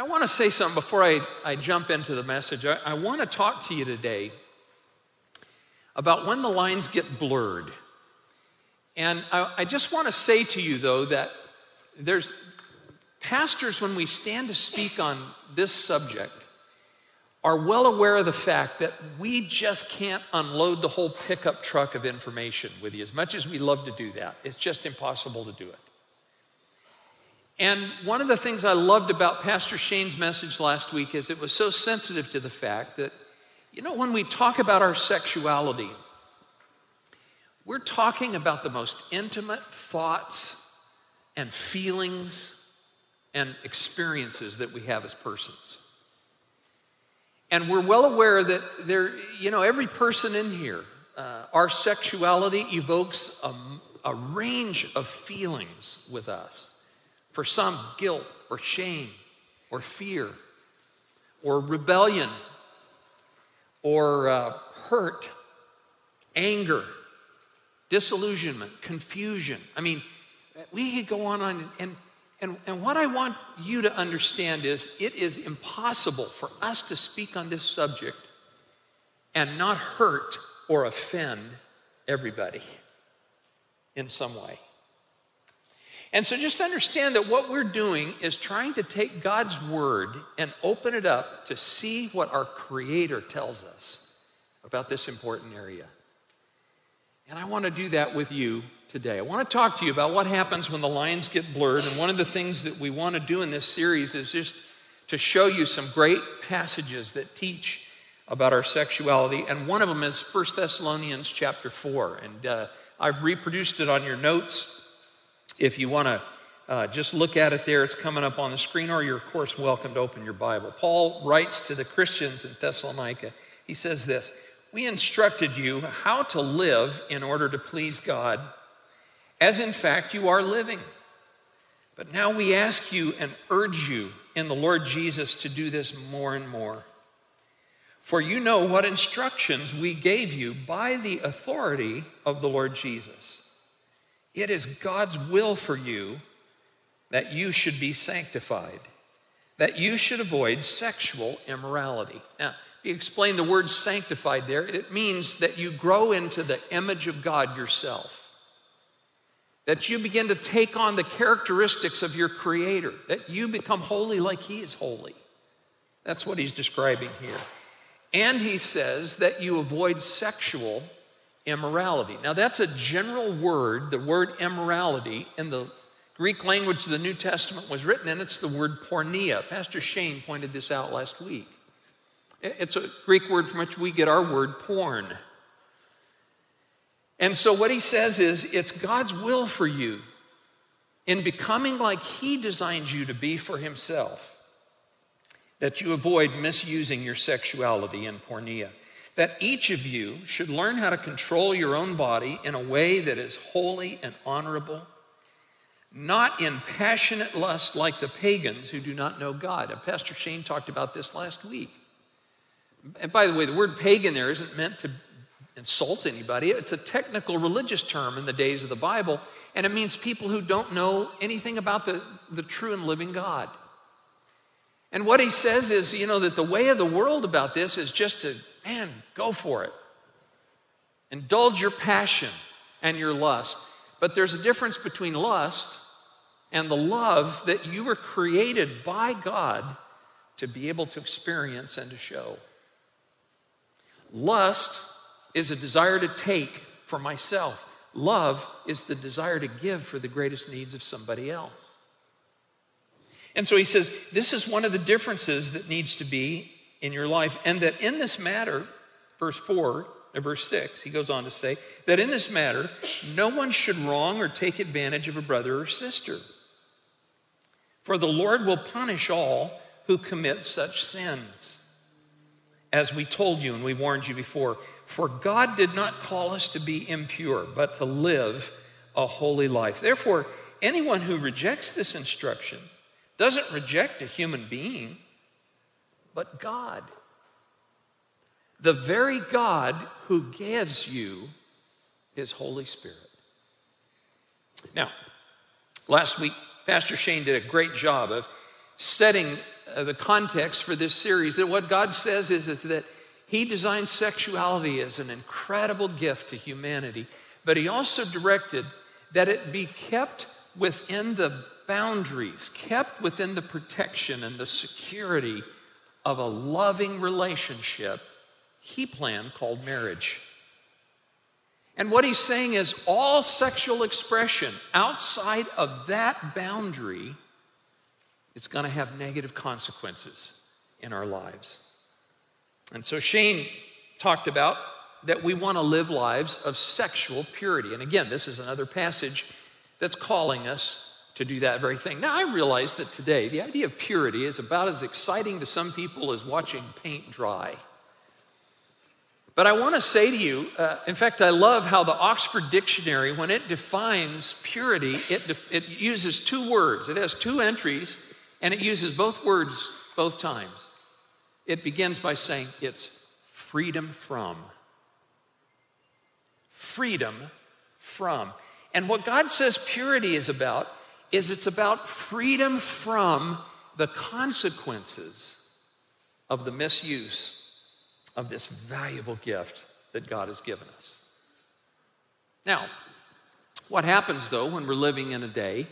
I want to say something before I, I jump into the message. I, I want to talk to you today about when the lines get blurred. And I, I just want to say to you, though, that there's pastors, when we stand to speak on this subject, are well aware of the fact that we just can't unload the whole pickup truck of information with you. As much as we love to do that, it's just impossible to do it. And one of the things I loved about Pastor Shane's message last week is it was so sensitive to the fact that, you know, when we talk about our sexuality, we're talking about the most intimate thoughts and feelings and experiences that we have as persons. And we're well aware that there, you know, every person in here, uh, our sexuality evokes a, a range of feelings with us. For some, guilt or shame or fear or rebellion or uh, hurt, anger, disillusionment, confusion. I mean, we could go on and, and and, and what I want you to understand is it is impossible for us to speak on this subject and not hurt or offend everybody in some way. And so just understand that what we're doing is trying to take God's word and open it up to see what our Creator tells us about this important area. And I want to do that with you today. I want to talk to you about what happens when the lines get blurred. And one of the things that we want to do in this series is just to show you some great passages that teach about our sexuality. And one of them is 1 Thessalonians chapter 4. And uh, I've reproduced it on your notes if you want to uh, just look at it there, it's coming up on the screen, or you're, of course, welcome to open your Bible. Paul writes to the Christians in Thessalonica. He says this We instructed you how to live in order to please God, as in fact you are living. But now we ask you and urge you in the Lord Jesus to do this more and more. For you know what instructions we gave you by the authority of the Lord Jesus. It is God's will for you that you should be sanctified, that you should avoid sexual immorality. Now, you explain the word sanctified there, it means that you grow into the image of God yourself. That you begin to take on the characteristics of your Creator, that you become holy like He is holy. That's what he's describing here. And he says that you avoid sexual immorality. Now, that's a general word. The word immorality in the Greek language the New Testament was written in, it's the word porneia. Pastor Shane pointed this out last week. It's a Greek word from which we get our word porn. And so, what he says is, it's God's will for you in becoming like he designed you to be for himself that you avoid misusing your sexuality in porneia that each of you should learn how to control your own body in a way that is holy and honorable, not in passionate lust like the pagans who do not know God. Pastor Shane talked about this last week. And by the way, the word pagan there isn't meant to insult anybody, it's a technical religious term in the days of the Bible, and it means people who don't know anything about the, the true and living God. And what he says is, you know, that the way of the world about this is just to man, go for it. Indulge your passion and your lust. But there's a difference between lust and the love that you were created by God to be able to experience and to show. Lust is a desire to take for myself. Love is the desire to give for the greatest needs of somebody else. And so he says, this is one of the differences that needs to be in your life. And that in this matter, verse 4 or verse 6, he goes on to say, that in this matter, no one should wrong or take advantage of a brother or sister. For the Lord will punish all who commit such sins. As we told you and we warned you before, for God did not call us to be impure, but to live a holy life. Therefore, anyone who rejects this instruction doesn't reject a human being but God. The very God who gives you his Holy Spirit. Now, last week, Pastor Shane did a great job of setting uh, the context for this series that what God says is, is that He designed sexuality as an incredible gift to humanity, but He also directed that it be kept within the boundaries, kept within the protection and the security of a loving relationship He planned called marriage. And what he's saying is all sexual expression outside of that boundary is going to have negative consequences in our lives. And so Shane talked about that we want to live lives of sexual purity. And again, this is another passage that's calling us to do that very thing. Now, I realize that today the idea of purity is about as exciting to some people as watching paint dry. But I want to say to you, uh, in fact, I love how the Oxford Dictionary, when it defines purity, it, def- it uses two words. It has two entries, and it uses both words both times. It begins by saying it's freedom from. Freedom from. And what God says purity is about is it's about freedom from the consequences of the misuse of this valuable gift that God has given us. Now, what happens though when we're living in a day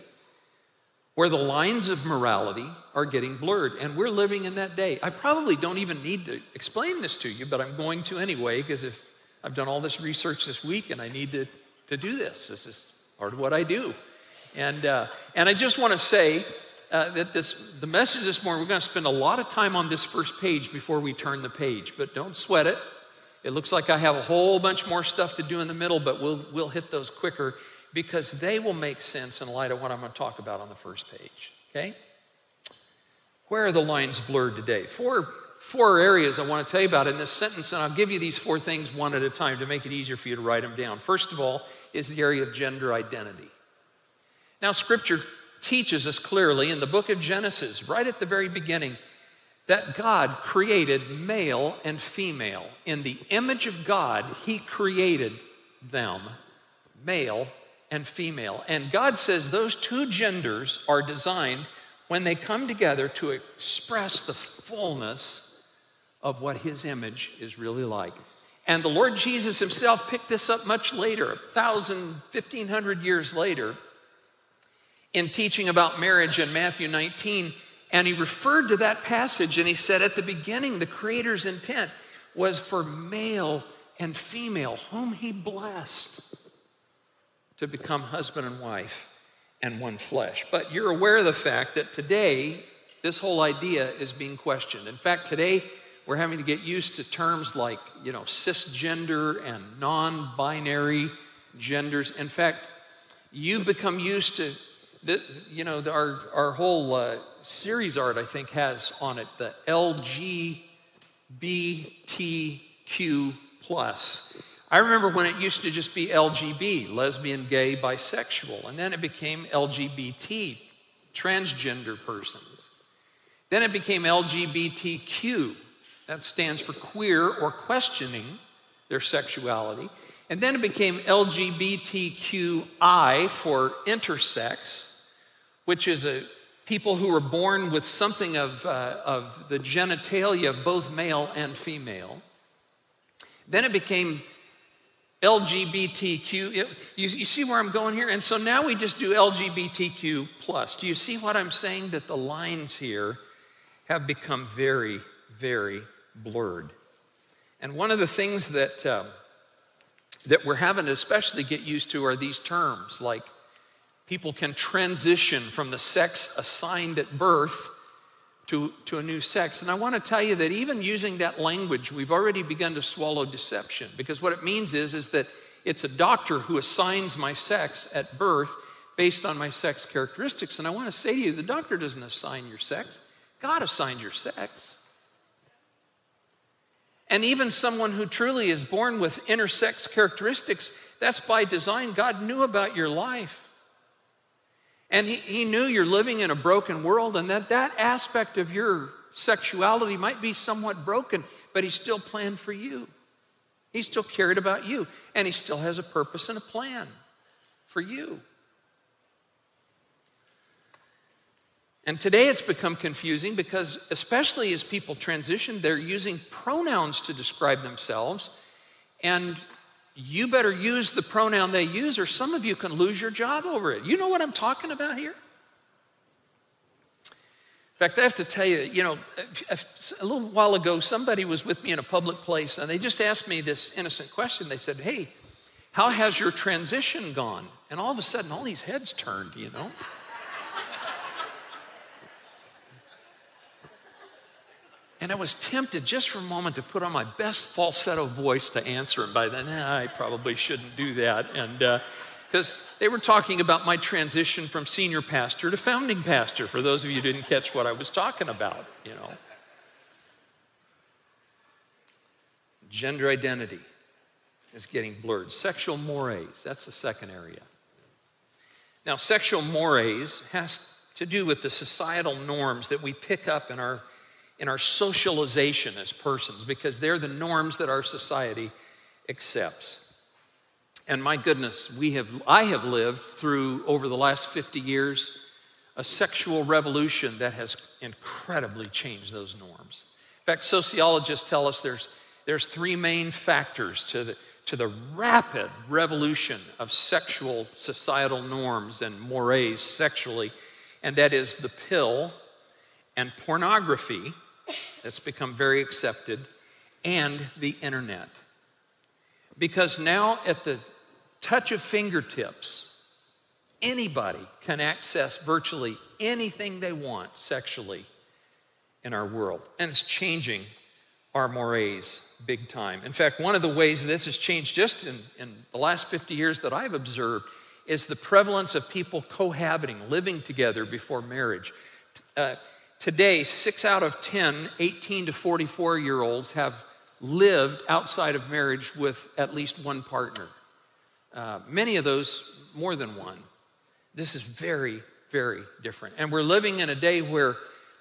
where the lines of morality are getting blurred? And we're living in that day. I probably don't even need to explain this to you, but I'm going to anyway, because if I've done all this research this week and I need to, to do this, this is part of what I do. And, uh, and I just want to say, uh, that this, the message this morning, we're going to spend a lot of time on this first page before we turn the page, but don't sweat it. It looks like I have a whole bunch more stuff to do in the middle, but we'll, we'll hit those quicker because they will make sense in light of what I'm going to talk about on the first page. Okay? Where are the lines blurred today? Four, four areas I want to tell you about in this sentence, and I'll give you these four things one at a time to make it easier for you to write them down. First of all, is the area of gender identity. Now, Scripture teaches us clearly in the book of Genesis, right at the very beginning, that God created male and female. In the image of God, He created them, male and female. And God says those two genders are designed when they come together to express the fullness of what His image is really like. And the Lord Jesus Himself picked this up much later, 1,000, 1,500 years later in teaching about marriage in Matthew 19, and he referred to that passage and he said, At the beginning, the Creator's intent was for male and female, whom he blessed, to become husband and wife and one flesh. But you're aware of the fact that today, this whole idea is being questioned. In fact, today, we're having to get used to terms like, you know, cisgender and non binary genders. In fact, you become used to the, you know, the, our, our whole uh, series art, I think, has on it the LGBTQ plus. I remember when it used to just be LGB, lesbian, gay, bisexual, and then it became LGBT, transgender persons. Then it became LGBTQ, that stands for queer or questioning their sexuality. And then it became LGBTQI for intersex, which is a people who were born with something of, uh, of the genitalia of both male and female. Then it became LGBTQ. You, you see where I'm going here? And so now we just do LGBTQ plus. Do you see what I'm saying? That the lines here have become very, very blurred. And one of the things that uh, that we're having to especially get used to are these terms like people can transition from the sex assigned at birth to, to a new sex. And I want to tell you that even using that language, we've already begun to swallow deception because what it means is, is that it's a doctor who assigns my sex at birth based on my sex characteristics. And I want to say to you, the doctor doesn't assign your sex, God assigned your sex. And even someone who truly is born with intersex characteristics, that's by design. God knew about your life. And he, he knew you're living in a broken world and that that aspect of your sexuality might be somewhat broken, but He still planned for you. He still cared about you. And He still has a purpose and a plan for you. And today it's become confusing because, especially as people transition, they're using pronouns to describe themselves. And you better use the pronoun they use, or some of you can lose your job over it. You know what I'm talking about here? In fact, I have to tell you, you know, a little while ago, somebody was with me in a public place and they just asked me this innocent question. They said, Hey, how has your transition gone? And all of a sudden, all these heads turned, you know. And I was tempted just for a moment to put on my best falsetto voice to answer him. By then, eh, I probably shouldn't do that. And because uh, they were talking about my transition from senior pastor to founding pastor, for those of you who didn't catch what I was talking about, you know. Gender identity is getting blurred. Sexual mores, that's the second area. Now, sexual mores has to do with the societal norms that we pick up in our, in our socialization as persons because they're the norms that our society accepts. And my goodness, we have, I have lived through, over the last 50 years, a sexual revolution that has incredibly changed those norms. In fact, sociologists tell us there's, there's three main factors to the, to the rapid revolution of sexual societal norms and mores sexually, and that is the pill and pornography that's become very accepted, and the internet. Because now, at the touch of fingertips, anybody can access virtually anything they want sexually in our world. And it's changing our mores big time. In fact, one of the ways this has changed just in, in the last 50 years that I've observed is the prevalence of people cohabiting, living together before marriage. Uh, today, six out of 10 18 to 44 year olds have lived outside of marriage with at least one partner. Uh, many of those, more than one. This is very, very different. And we're living in a day where,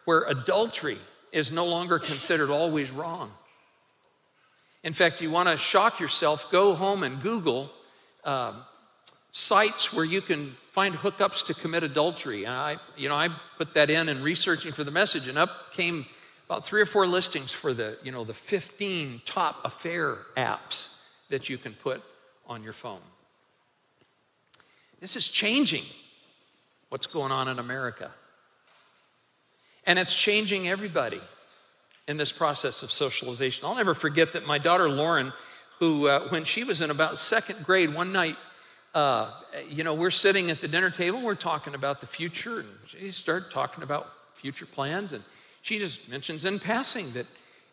where adultery is no longer considered always wrong. In fact, you want to shock yourself, go home and Google um, sites where you can find hookups to commit adultery. And I, you know, I put that in and researching for the message, and up came about three or four listings for the, you know, the 15 top affair apps that you can put on your phone. This is changing what's going on in America. And it's changing everybody in this process of socialization. I'll never forget that my daughter Lauren, who, uh, when she was in about second grade, one night, uh, you know, we're sitting at the dinner table, we're talking about the future, and she started talking about future plans, and she just mentions in passing that,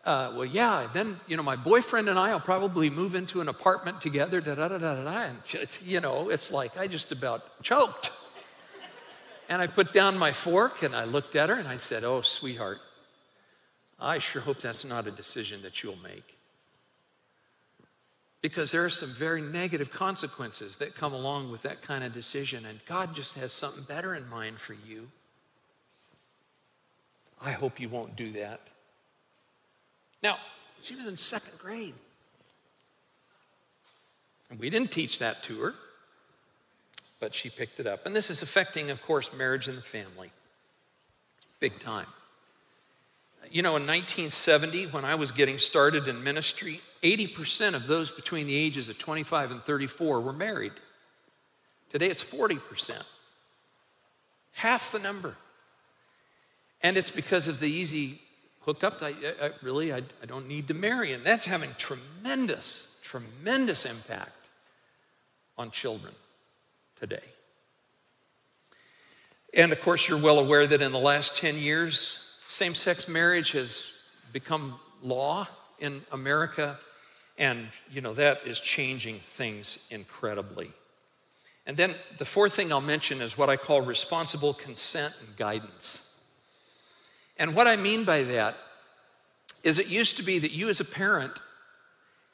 uh, well, yeah, then, you know, my boyfriend and I will probably move into an apartment together, da da da da da. And, you know, it's like I just about choked. And I put down my fork and I looked at her and I said, Oh, sweetheart, I sure hope that's not a decision that you'll make. Because there are some very negative consequences that come along with that kind of decision, and God just has something better in mind for you. I hope you won't do that. Now, she was in second grade. And we didn't teach that to her but she picked it up. And this is affecting, of course, marriage and the family. Big time. You know, in 1970, when I was getting started in ministry, 80% of those between the ages of 25 and 34 were married. Today it's 40%. Half the number. And it's because of the easy hookups. I, I really, I, I don't need to marry. And that's having tremendous, tremendous impact on children today. And of course, you're well aware that in the last 10 years, same sex marriage has become law in America. And, you know, that is changing things incredibly. And then the fourth thing I'll mention is what I call responsible consent and guidance. And what I mean by that is it used to be that you as a parent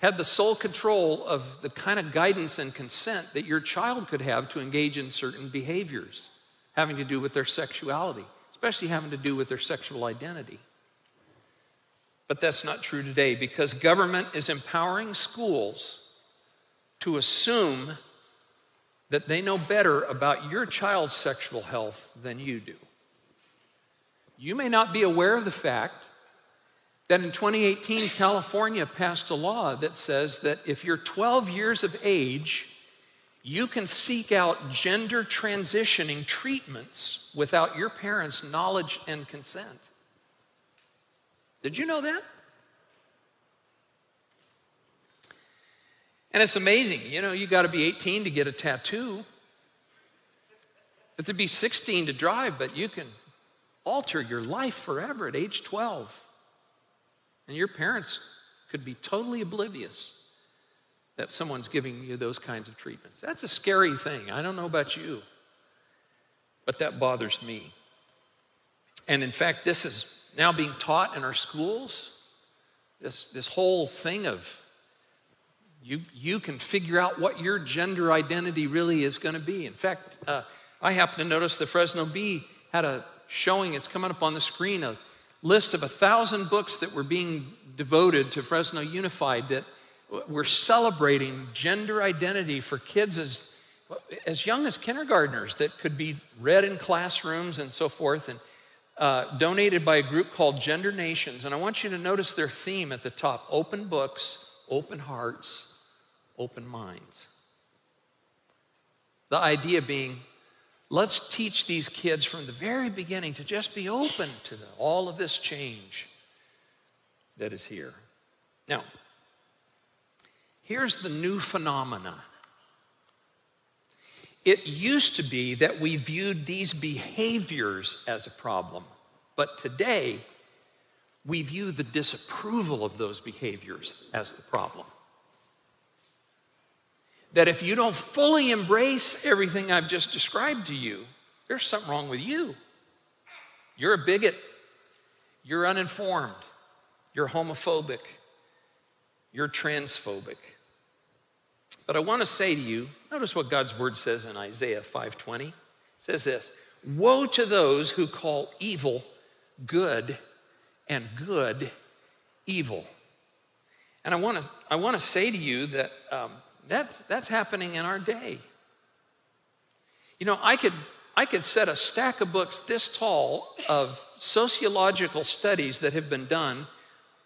had the sole control of the kind of guidance and consent that your child could have to engage in certain behaviors having to do with their sexuality, especially having to do with their sexual identity. But that's not true today because government is empowering schools to assume that they know better about your child's sexual health than you do. You may not be aware of the fact that in 2018, California passed a law that says that if you're 12 years of age, you can seek out gender transitioning treatments without your parents' knowledge and consent. Did you know that? And it's amazing. You know, you got to be 18 to get a tattoo. But to be 16 to drive, but you can alter your life forever at age 12. And your parents could be totally oblivious that someone's giving you those kinds of treatments. That's a scary thing. I don't know about you, but that bothers me. And in fact, this is now being taught in our schools. This, this whole thing of you, you can figure out what your gender identity really is going to be. In fact, uh, I happen to notice the Fresno Bee had a showing, it's coming up on the screen, a list of a thousand books that were being devoted to Fresno Unified that we're celebrating gender identity for kids as, as young as kindergartners that could be read in classrooms and so forth, and uh, donated by a group called Gender Nations. And I want you to notice their theme at the top open books, open hearts, open minds. The idea being, let's teach these kids from the very beginning to just be open to all of this change that is here. Now, Here's the new phenomena. It used to be that we viewed these behaviors as a problem, but today we view the disapproval of those behaviors as the problem. That if you don't fully embrace everything I've just described to you, there's something wrong with you. You're a bigot, you're uninformed, you're homophobic, you're transphobic. But I want to say to you, notice what God's word says in Isaiah 5:20. It says this: "Woe to those who call evil good and good evil." And I want to, I want to say to you that um, that's, that's happening in our day. You know, I could, I could set a stack of books this tall of sociological studies that have been done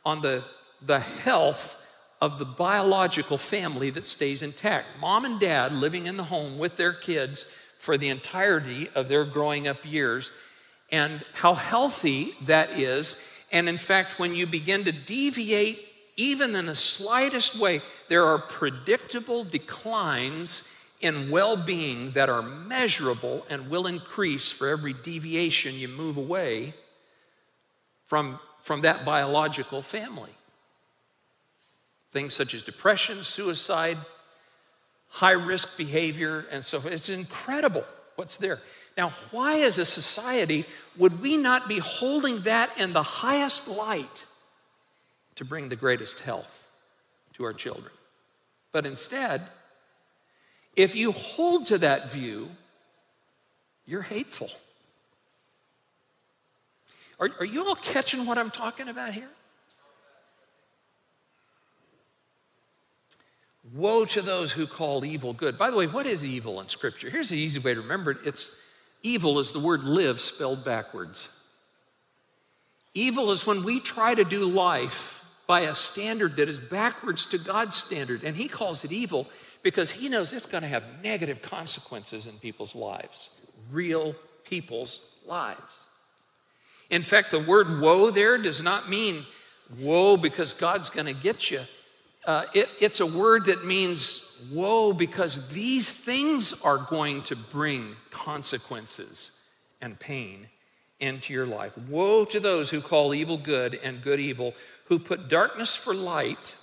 on the, the health of the biological family that stays intact. Mom and dad living in the home with their kids for the entirety of their growing up years, and how healthy that is. And in fact, when you begin to deviate, even in the slightest way, there are predictable declines in well being that are measurable and will increase for every deviation you move away from, from that biological family. Things such as depression, suicide, high risk behavior, and so forth. It's incredible what's there. Now, why, as a society, would we not be holding that in the highest light to bring the greatest health to our children? But instead, if you hold to that view, you're hateful. Are, are you all catching what I'm talking about here? Woe to those who call evil good. By the way, what is evil in Scripture? Here's the easy way to remember it it's evil is the word live spelled backwards. Evil is when we try to do life by a standard that is backwards to God's standard. And He calls it evil because He knows it's going to have negative consequences in people's lives, real people's lives. In fact, the word woe there does not mean woe because God's going to get you. Uh, it, it's a word that means woe because these things are going to bring consequences and pain into your life. Woe to those who call evil good and good evil, who put darkness for light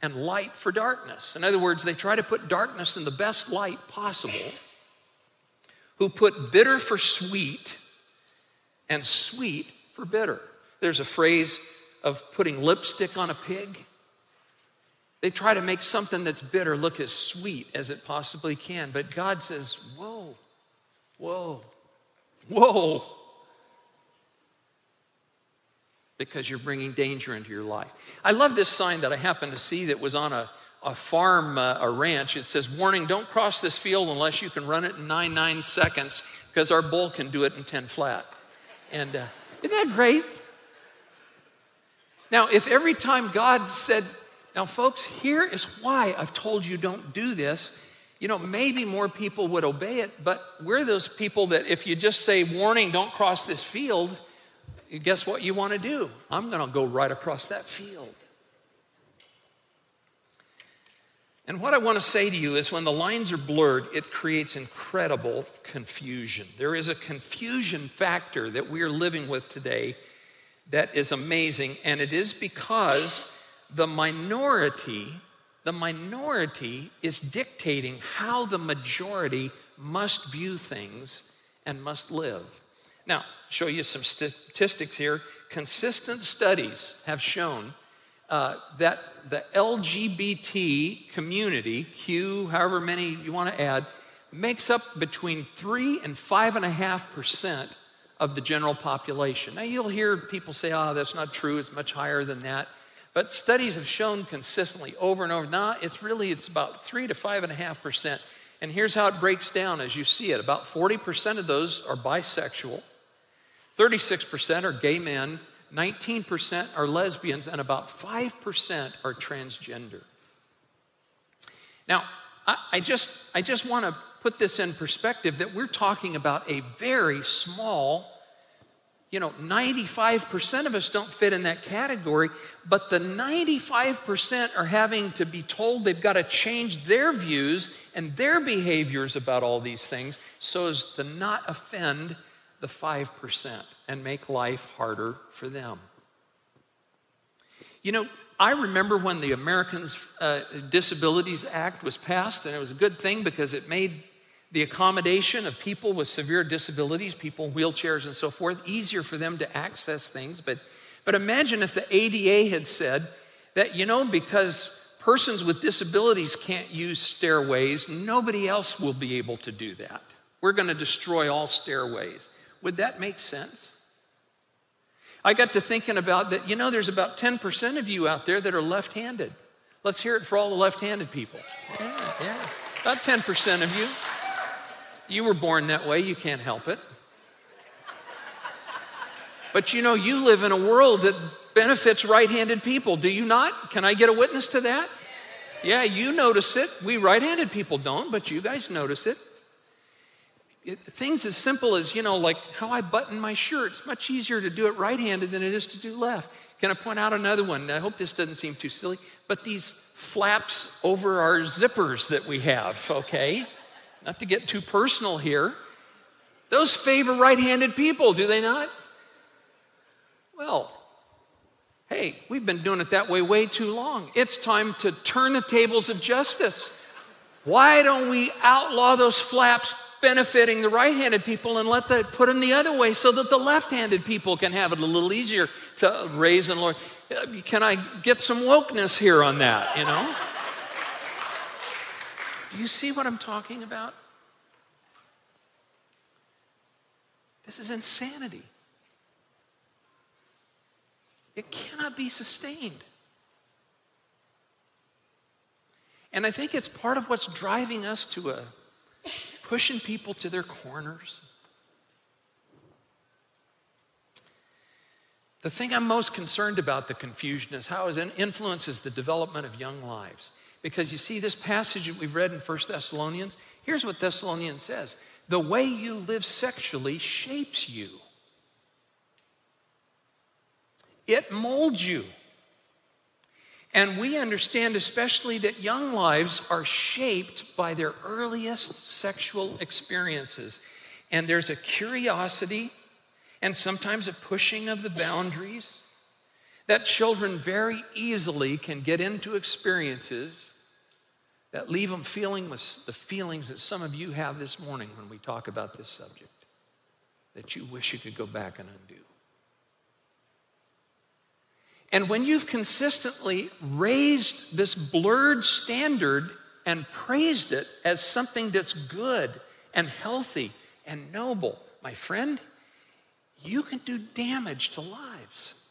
and light for darkness. In other words, they try to put darkness in the best light possible, who put bitter for sweet and sweet for bitter. There's a phrase of putting lipstick on a pig. They try to make something that's bitter look as sweet as it possibly can. But God says, Whoa, whoa, whoa. Because you're bringing danger into your life. I love this sign that I happened to see that was on a, a farm, uh, a ranch. It says, Warning, don't cross this field unless you can run it in nine, nine seconds because our bull can do it in 10 flat. And uh, Isn't that great? Now, if every time God said, now, folks, here is why I've told you don't do this, you know, maybe more people would obey it, but we're those people that if you just say, warning, don't cross this field, guess what you want to do? I'm going to go right across that field. And what I want to say to you is when the lines are blurred, it creates incredible confusion. There is a confusion factor that we are living with today that is amazing, and it is because the minority, the minority is dictating how the majority must view things and must live. Now, show you some statistics here. Consistent studies have shown uh, that the LGBT community, Q, however many you want to add, makes up between three and five and a half percent of the general population. Now, you'll hear people say, oh, that's not true, it's much higher than that. But studies have shown consistently over and over, nah, it's really, it's about three to five and a half percent. And here's how it breaks down as you see it. About 40% of those are bisexual, 36% are gay men, 19% are lesbians, and about 5% are transgender. Now, I, I just, I just want to put this in perspective that we're talking about a very small you know, 95% of us don't fit in that category, but the 95% are having to be told they've got to change their views and their behaviors about all these things so as to not offend the 5% and make life harder for them. You know, I remember when the Americans uh, Disabilities Act was passed, and it was a good thing because it made the accommodation of people with severe disabilities, people in wheelchairs and so forth, easier for them to access things. But, but imagine if the ADA had said that, you know, because persons with disabilities can't use stairways, nobody else will be able to do that. We're going to destroy all stairways. Would that make sense? I got to thinking about that, you know, there's about 10% of you out there that are left handed. Let's hear it for all the left handed people. Yeah, yeah. About 10% of you. You were born that way, you can't help it. But you know, you live in a world that benefits right handed people, do you not? Can I get a witness to that? Yeah, you notice it. We right handed people don't, but you guys notice it. it. Things as simple as, you know, like how I button my shirt. It's much easier to do it right handed than it is to do left. Can I point out another one? I hope this doesn't seem too silly, but these flaps over our zippers that we have, okay? Not to get too personal here, those favor right handed people, do they not? Well, hey, we've been doing it that way way too long. It's time to turn the tables of justice. Why don't we outlaw those flaps benefiting the right handed people and let that put them the other way so that the left handed people can have it a little easier to raise and lower? Uh, can I get some wokeness here on that, you know? Do you see what I'm talking about? This is insanity. It cannot be sustained. And I think it's part of what's driving us to a pushing people to their corners. The thing I'm most concerned about the confusion is how it influences the development of young lives. Because you see, this passage that we've read in 1 Thessalonians, here's what Thessalonians says the way you live sexually shapes you, it molds you. And we understand, especially, that young lives are shaped by their earliest sexual experiences. And there's a curiosity and sometimes a pushing of the boundaries that children very easily can get into experiences that leave them feeling with the feelings that some of you have this morning when we talk about this subject that you wish you could go back and undo. And when you've consistently raised this blurred standard and praised it as something that's good and healthy and noble, my friend, you can do damage to lives.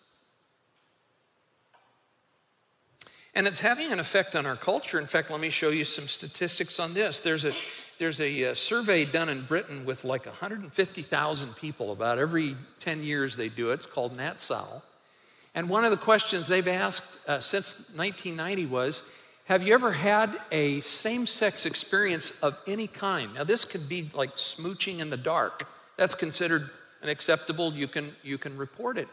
And it's having an effect on our culture. In fact, let me show you some statistics on this. There's a, there's a, uh, survey done in Britain with like 150,000 people. About every 10 years they do it. It's called NatSal. And one of the questions they've asked uh, since 1990 was Have you ever had a same sex experience of any kind? Now, this could be like smooching in the dark. That's considered an acceptable, you can, you can report it.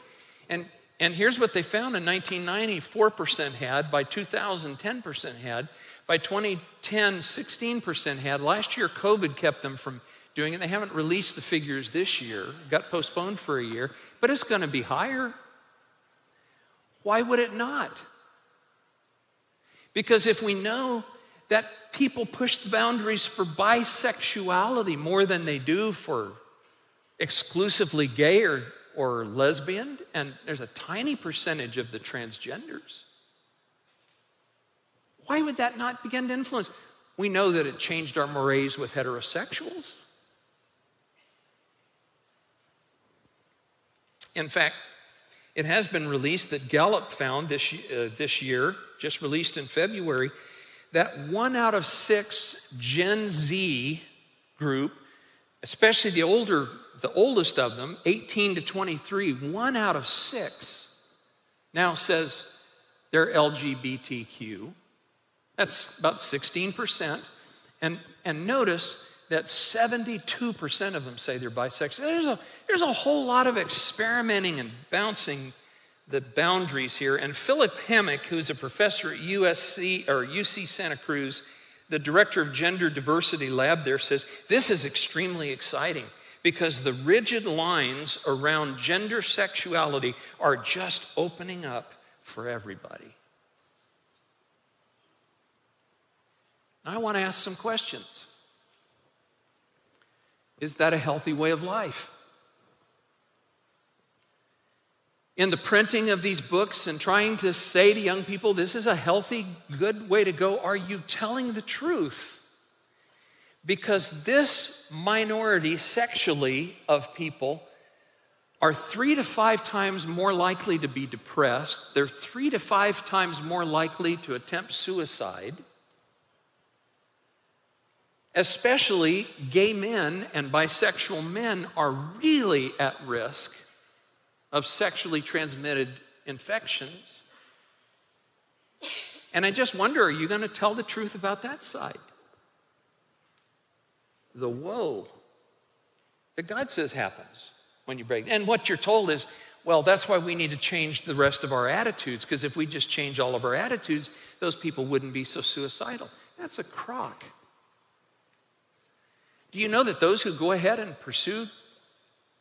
And, and here's what they found in 1990 4% had, by 2000, 10% had. By 2010, 16% had. Last year, COVID kept them from doing it. They haven't released the figures this year, got postponed for a year, but it's going to be higher. Why would it not? Because if we know that people push the boundaries for bisexuality more than they do for exclusively gay or, or lesbian, and there's a tiny percentage of the transgenders. Why would that not begin to influence? We know that it changed our mores with heterosexuals. In fact, it has been released that Gallup found this, uh, this year, just released in February, that one out of six Gen Z group, especially the older, the oldest of them, 18 to 23, one out of six now says they're LGBTQ. That's about 16%. And, and notice that 72% of them say they're bisexual. There's a, there's a whole lot of experimenting and bouncing the boundaries here. And Philip Hammack, who's a professor at USC or UC Santa Cruz, the director of Gender Diversity Lab there says this is extremely exciting because the rigid lines around gender sexuality are just opening up for everybody. I want to ask some questions. Is that a healthy way of life? In the printing of these books and trying to say to young people, this is a healthy, good way to go, are you telling the truth? Because this minority sexually of people are three to five times more likely to be depressed. They're three to five times more likely to attempt suicide especially gay men and bisexual men, are really at risk of sexually transmitted infections. And I just wonder are you going to tell the truth about that side? The woe that God says happens when you break. And what you're told is, well, that's why we need to change the rest of our attitudes, because if we just change all of our attitudes, those people wouldn't be so suicidal. That's a crock. Do you know that those who go ahead and pursue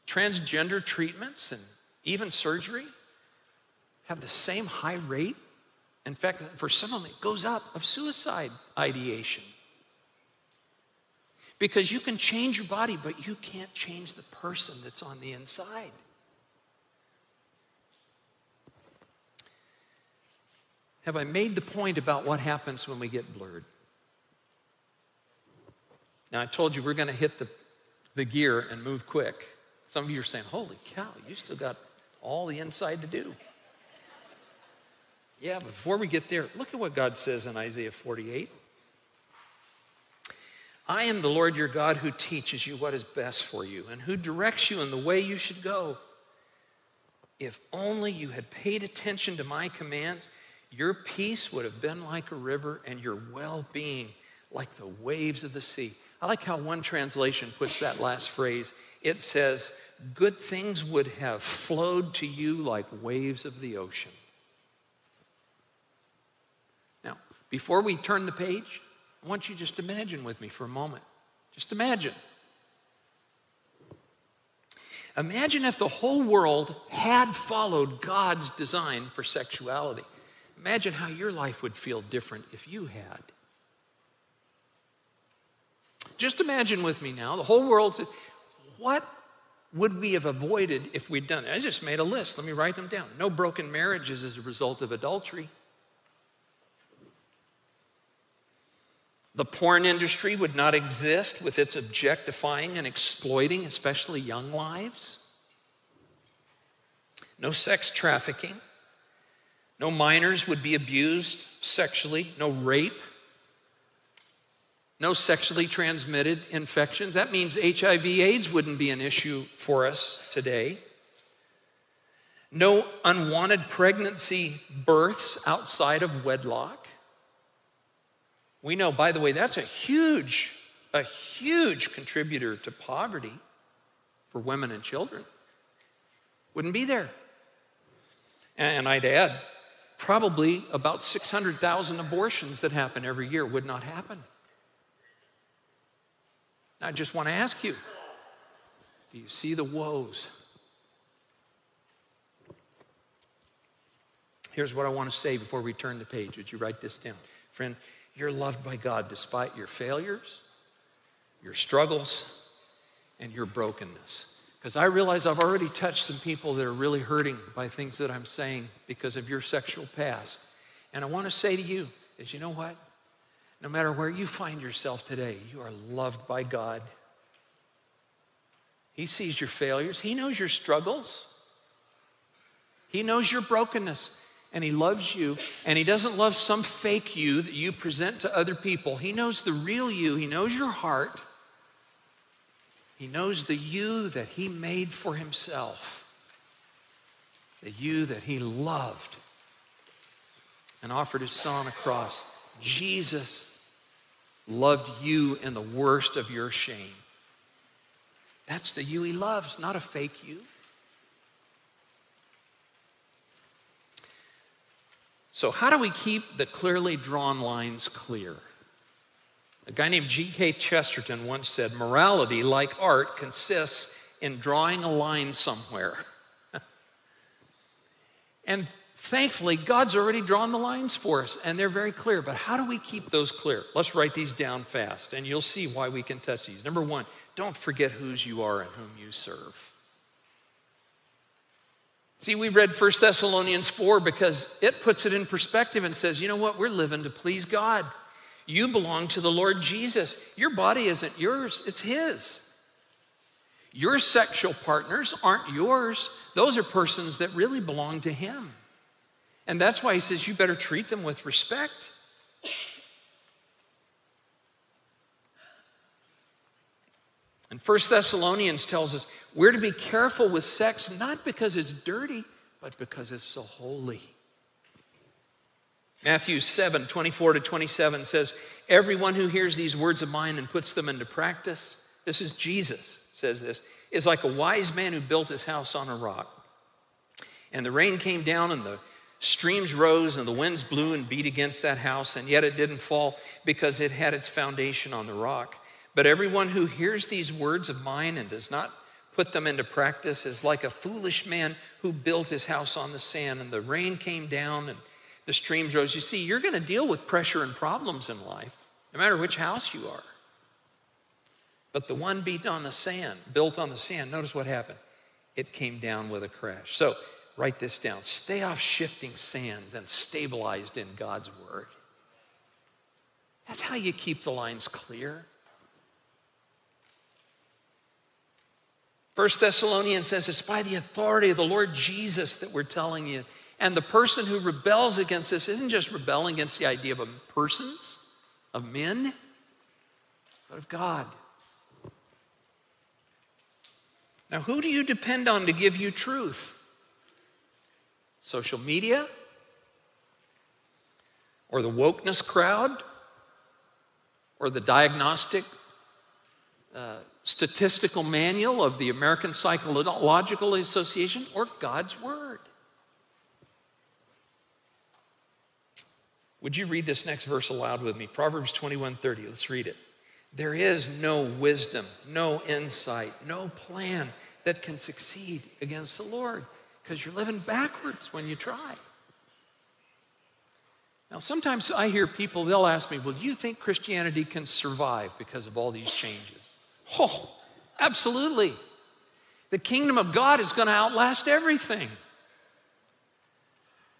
transgender treatments and even surgery have the same high rate? In fact, for some of them, it goes up of suicide ideation. Because you can change your body, but you can't change the person that's on the inside. Have I made the point about what happens when we get blurred? Now, I told you we're going to hit the, the gear and move quick. Some of you are saying, Holy cow, you still got all the inside to do. Yeah, before we get there, look at what God says in Isaiah 48. I am the Lord your God who teaches you what is best for you and who directs you in the way you should go. If only you had paid attention to my commands, your peace would have been like a river and your well being like the waves of the sea. I like how one translation puts that last phrase. It says, Good things would have flowed to you like waves of the ocean. Now, before we turn the page, I want you just imagine with me for a moment. Just imagine. Imagine if the whole world had followed God's design for sexuality. Imagine how your life would feel different if you had. Just imagine with me now, the whole world said, what would we have avoided if we'd done it? I just made a list. Let me write them down. No broken marriages as a result of adultery. The porn industry would not exist with its objectifying and exploiting, especially young lives. No sex trafficking. No minors would be abused sexually. No rape. no sexually transmitted infections. That means HIV AIDS wouldn't be an issue for us today. No unwanted pregnancy births outside of wedlock. We know, by the way, that's a huge, a huge contributor to poverty for women and children. Wouldn't be there. And I'd add, probably about 600,000 abortions that happen every year would not happen. I just want to ask you do you see the woes? Here's what I want to say before we turn the page. Would you write this down? Friend, you're loved by God despite your failures, your struggles, and your brokenness. Because I realize I've already touched some people that are really hurting by things that I'm saying because of your sexual past. And I want to say to you is you know what? No matter where you find yourself today, you are loved by God. He sees your failures, He knows your struggles, He knows your brokenness, and He loves you. And He doesn't love some fake you that you present to other people. He knows the real you, He knows your heart. He knows the you that He made for Himself, the you that He loved and offered His Son on the cross. Jesus loved you in the worst of your shame. That's the you He loves, not a fake you. So, how do we keep the clearly drawn lines clear? A guy named G.K. Chesterton once said, Morality, like art, consists in drawing a line somewhere. and thankfully, God's already drawn the lines for us, and they're very clear. But how do we keep those clear? Let's write these down fast, and you'll see why we can touch these. Number one, don't forget whose you are and whom you serve. See, we read 1 Thessalonians 4 because it puts it in perspective and says, you know what? We're living to please God. You belong to the Lord Jesus. Your body isn't yours, it's His. Your sexual partners aren't yours, those are persons that really belong to Him. And that's why He says you better treat them with respect. And First Thessalonians tells us we're to be careful with sex not because it's dirty, but because it's so holy. Matthew 7 24 to 27 says, Everyone who hears these words of mine and puts them into practice, this is Jesus says this, is like a wise man who built his house on a rock. And the rain came down and the streams rose and the winds blew and beat against that house, and yet it didn't fall because it had its foundation on the rock. But everyone who hears these words of mine and does not put them into practice is like a foolish man who built his house on the sand, and the rain came down and the streams rose. You see, you're going to deal with pressure and problems in life, no matter which house you are. But the one beat on the sand, built on the sand, notice what happened. It came down with a crash. So write this down. Stay off shifting sands and stabilized in God's word. That's how you keep the lines clear. First Thessalonians says it's by the authority of the Lord Jesus that we're telling you and the person who rebels against this isn't just rebelling against the idea of persons, of men, but of God. Now, who do you depend on to give you truth? Social media? Or the wokeness crowd? Or the diagnostic uh, statistical manual of the American Psychological Association? Or God's Word? Would you read this next verse aloud with me? Proverbs 21:30. Let's read it. There is no wisdom, no insight, no plan that can succeed against the Lord because you're living backwards when you try. Now, sometimes I hear people, they'll ask me, Well, do you think Christianity can survive because of all these changes? Oh, absolutely. The kingdom of God is going to outlast everything.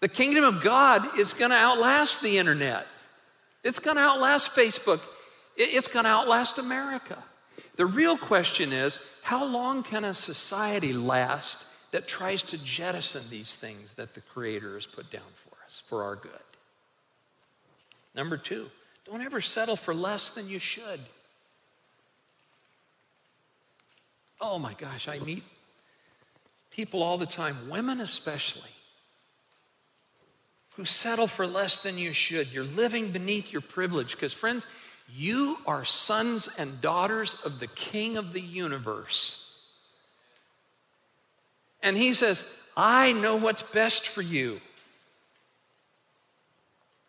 The kingdom of God is going to outlast the internet. It's going to outlast Facebook. It's going to outlast America. The real question is how long can a society last that tries to jettison these things that the Creator has put down for us for our good? Number two, Don't ever settle for less than you should. Oh my gosh, I meet people all the time, women especially, who settle for less than you should. You're living beneath your privilege because, friends, you are sons and daughters of the King of the universe. And he says, I know what's best for you.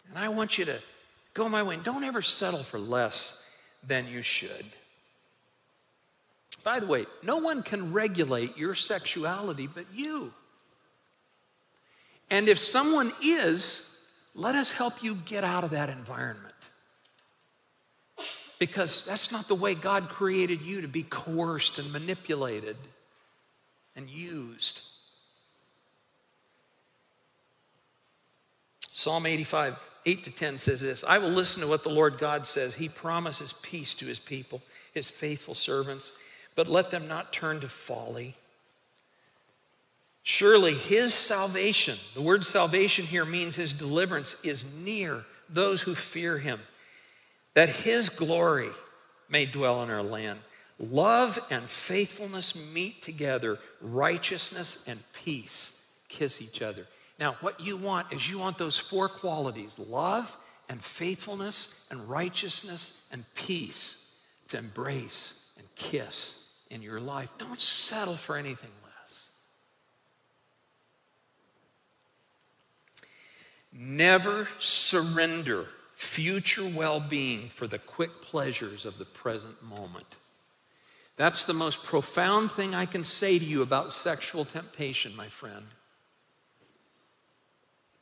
And I want you to go my way. And don't ever settle for less than you should. By the way, no one can regulate your sexuality but you. And if someone is, let us help you get out of that environment. Because that's not the way God created you to be coerced and manipulated and used. Psalm 85, 8 to 10 says this I will listen to what the Lord God says. He promises peace to his people, his faithful servants, but let them not turn to folly. Surely his salvation, the word salvation here means his deliverance, is near those who fear him, that his glory may dwell in our land. Love and faithfulness meet together, righteousness and peace kiss each other. Now, what you want is you want those four qualities love and faithfulness and righteousness and peace to embrace and kiss in your life. Don't settle for anything less. Never surrender future well being for the quick pleasures of the present moment. That's the most profound thing I can say to you about sexual temptation, my friend.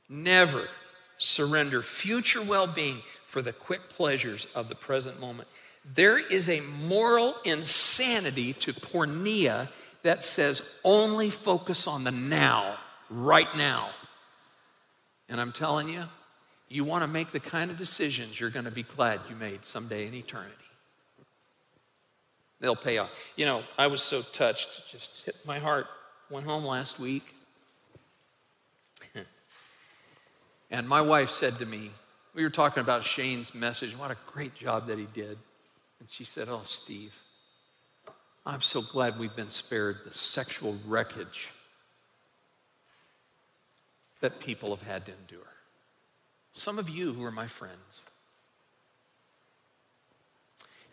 Never surrender future well being for the quick pleasures of the present moment. There is a moral insanity to porneia that says only focus on the now, right now. And I'm telling you, you want to make the kind of decisions you're going to be glad you made someday in eternity. They'll pay off. You know, I was so touched, just hit my heart. Went home last week And my wife said to me, we were talking about Shane's message, what a great job that he did. And she said, Oh, Steve, I'm so glad we've been spared the sexual wreckage that people have had to endure. Some of you who are my friends.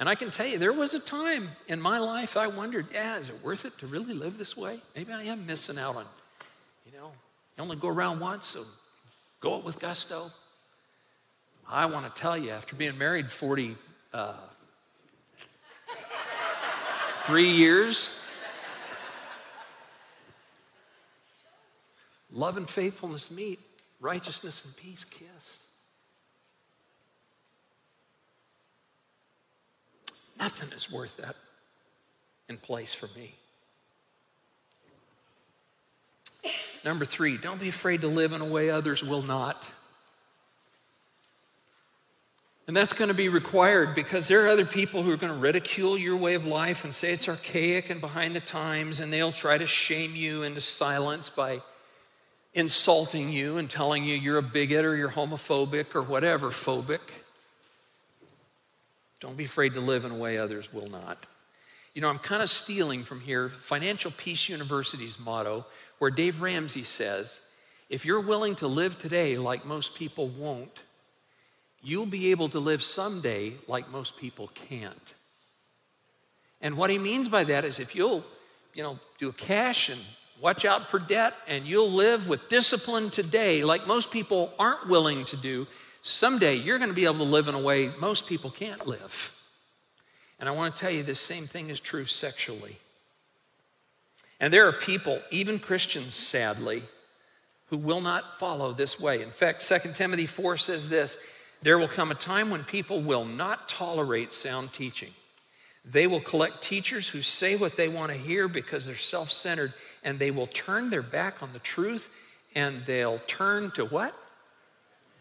And I can tell you, there was a time in my life I wondered, yeah, is it worth it to really live this way? Maybe I am missing out on, you know, you only go around once, so Go it with gusto. I want to tell you, after being married 40, uh, years, love and faithfulness meet, righteousness and peace kiss. Nothing is worth that in place for me. Number three, don't be afraid to live in a way others will not. And that's going to be required because there are other people who are going to ridicule your way of life and say it's archaic and behind the times, and they'll try to shame you into silence by insulting you and telling you you're a bigot or you're homophobic or whatever phobic. Don't be afraid to live in a way others will not. You know, I'm kind of stealing from here Financial Peace University's motto where Dave Ramsey says, if you're willing to live today like most people won't, you'll be able to live someday like most people can't. And what he means by that is if you'll, you know, do a cash and watch out for debt and you'll live with discipline today like most people aren't willing to do, someday you're going to be able to live in a way most people can't live. And I want to tell you the same thing is true sexually. And there are people, even Christians, sadly, who will not follow this way. In fact, 2 Timothy 4 says this there will come a time when people will not tolerate sound teaching. They will collect teachers who say what they want to hear because they're self centered, and they will turn their back on the truth and they'll turn to what?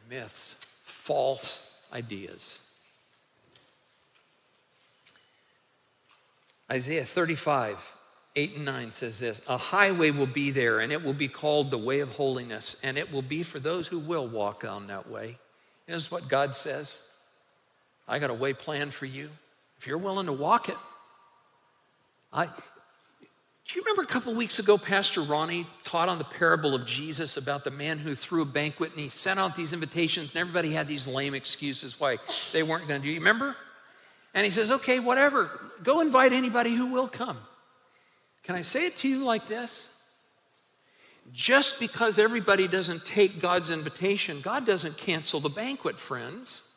Myths, false ideas. Isaiah 35 8 and 9 says this A highway will be there, and it will be called the way of holiness, and it will be for those who will walk on that way. Is what God says I got a way planned for you. If you're willing to walk it, I, do you remember a couple weeks ago, Pastor Ronnie taught on the parable of Jesus about the man who threw a banquet and he sent out these invitations and everybody had these lame excuses why they weren't going to do You remember? And he says, okay, whatever, go invite anybody who will come. Can I say it to you like this? Just because everybody doesn't take God's invitation, God doesn't cancel the banquet, friends.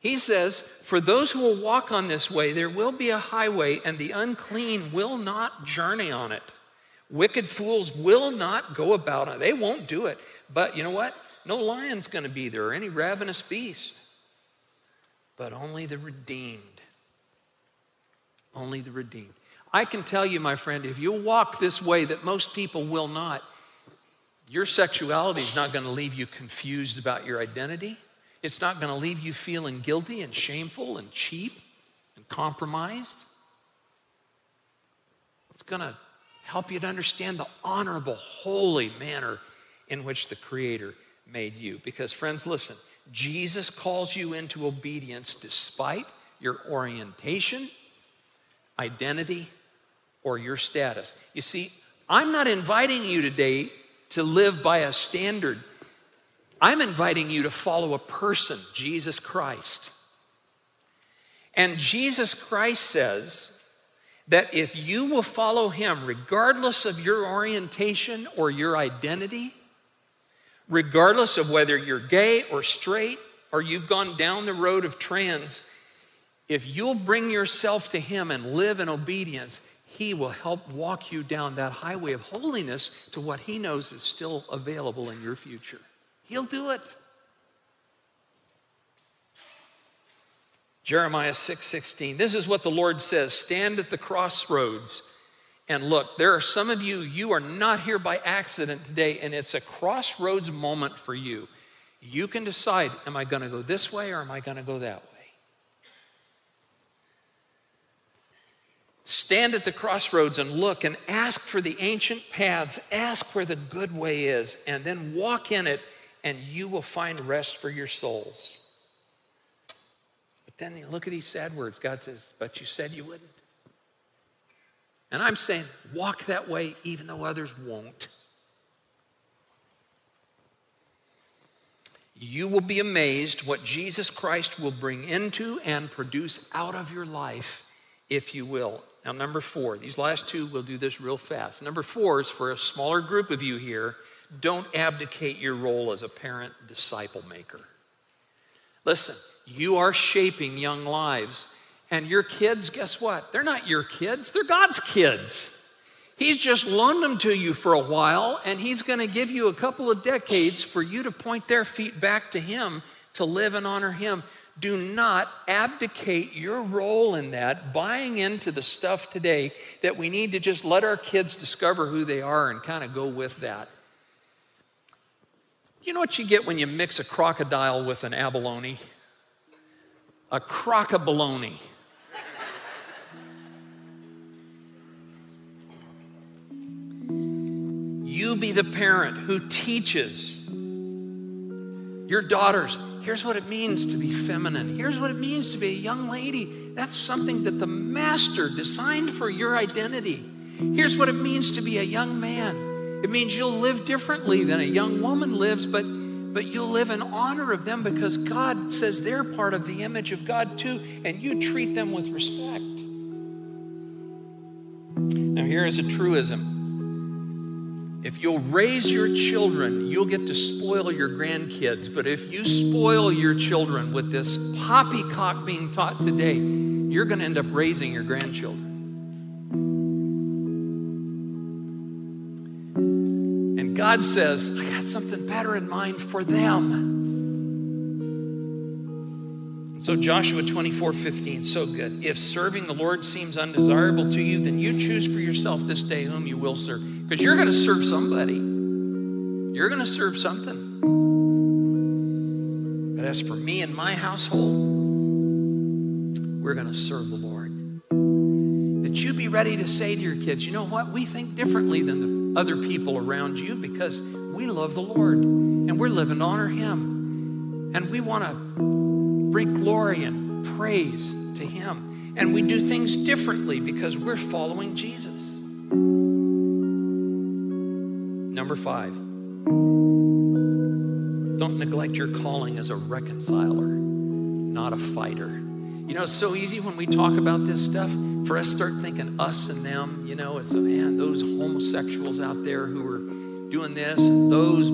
He says, For those who will walk on this way, there will be a highway, and the unclean will not journey on it. Wicked fools will not go about it. They won't do it. But you know what? No lion's going to be there or any ravenous beast, but only the redeemed. Only the redeemed. I can tell you, my friend, if you walk this way that most people will not, your sexuality is not going to leave you confused about your identity. It's not going to leave you feeling guilty and shameful and cheap and compromised. It's going to help you to understand the honorable, holy manner in which the Creator made you. Because, friends, listen, Jesus calls you into obedience despite your orientation, identity, or your status. You see, I'm not inviting you today to live by a standard I'm inviting you to follow a person, Jesus Christ. And Jesus Christ says that if you will follow him, regardless of your orientation or your identity, regardless of whether you're gay or straight or you've gone down the road of trans, if you'll bring yourself to him and live in obedience, he will help walk you down that highway of holiness to what he knows is still available in your future. He'll do it. Jeremiah 6 16. This is what the Lord says Stand at the crossroads and look. There are some of you, you are not here by accident today, and it's a crossroads moment for you. You can decide am I going to go this way or am I going to go that way? Stand at the crossroads and look and ask for the ancient paths, ask where the good way is, and then walk in it and you will find rest for your souls. But then look at these sad words. God says, But you said you wouldn't. And I'm saying, walk that way even though others won't. You will be amazed what Jesus Christ will bring into and produce out of your life if you will. Now, number four, these last two, we'll do this real fast. Number four is for a smaller group of you here don't abdicate your role as a parent disciple maker. Listen, you are shaping young lives. And your kids, guess what? They're not your kids, they're God's kids. He's just loaned them to you for a while, and He's going to give you a couple of decades for you to point their feet back to Him to live and honor Him. Do not abdicate your role in that, buying into the stuff today that we need to just let our kids discover who they are and kind of go with that. You know what you get when you mix a crocodile with an abalone? A crocabalone. you be the parent who teaches your daughters here's what it means to be feminine. Here's what it means to be a young lady. That's something that the master designed for your identity. Here's what it means to be a young man. It means you'll live differently than a young woman lives, but, but you'll live in honor of them because God says they're part of the image of God too, and you treat them with respect. Now, here is a truism. If you'll raise your children, you'll get to spoil your grandkids. But if you spoil your children with this poppycock being taught today, you're going to end up raising your grandchildren. And God says, I got something better in mind for them. So, Joshua 24 15, so good. If serving the Lord seems undesirable to you, then you choose for yourself this day whom you will serve. Because you're going to serve somebody, you're going to serve something. But as for me and my household, we're going to serve the Lord. That you be ready to say to your kids, you know what? We think differently than the other people around you because we love the Lord and we're living to honor Him. And we want to bring glory and praise to Him. And we do things differently because we're following Jesus. Number five, don't neglect your calling as a reconciler, not a fighter. You know, it's so easy when we talk about this stuff for us to start thinking us and them. You know, it's, a man, those homosexuals out there who are doing this, those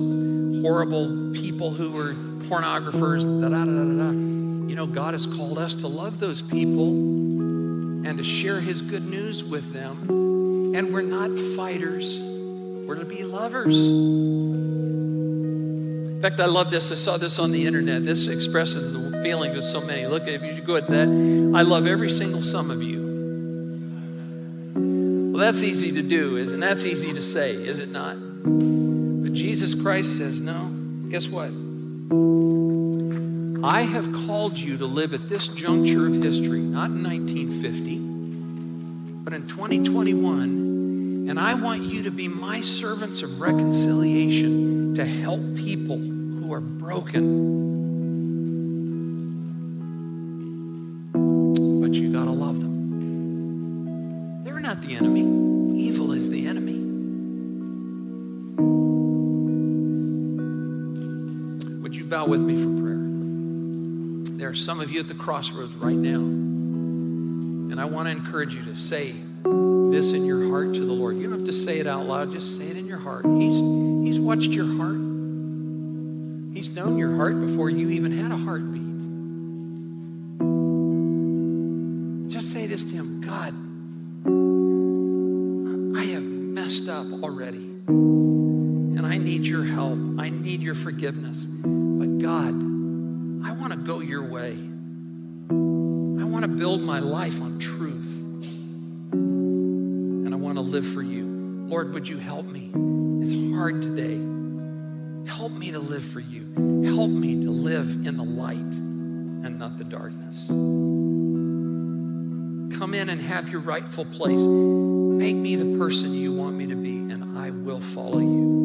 horrible people who are pornographers, da da da da da. You know, God has called us to love those people and to share His good news with them. And we're not fighters, we're to be lovers. In fact, I love this. I saw this on the internet. This expresses the feelings of so many. Look, if you go at that, I love every single some of you. Well, that's easy to do, isn't That's easy to say, is it not? But Jesus Christ says, no, guess what? I have called you to live at this juncture of history, not in 1950, but in 2021, and I want you to be my servants of reconciliation to help people who are broken. But you got to love them. They're not the enemy, evil is the enemy. Would you bow with me some of you at the crossroads right now, and I want to encourage you to say this in your heart to the Lord. You don't have to say it out loud, just say it in your heart. He's, he's watched your heart. He's known your heart before you even had a heartbeat. Just say this to Him God, I have messed up already, and I need your help. I need your forgiveness. But God, build my life on truth, and I want to live for you. Lord, would you help me? It's hard today. Help me to live for you. Help me to live in the light and not the darkness. Come in and have your rightful place. Make me the person you want me to be, and I will follow you.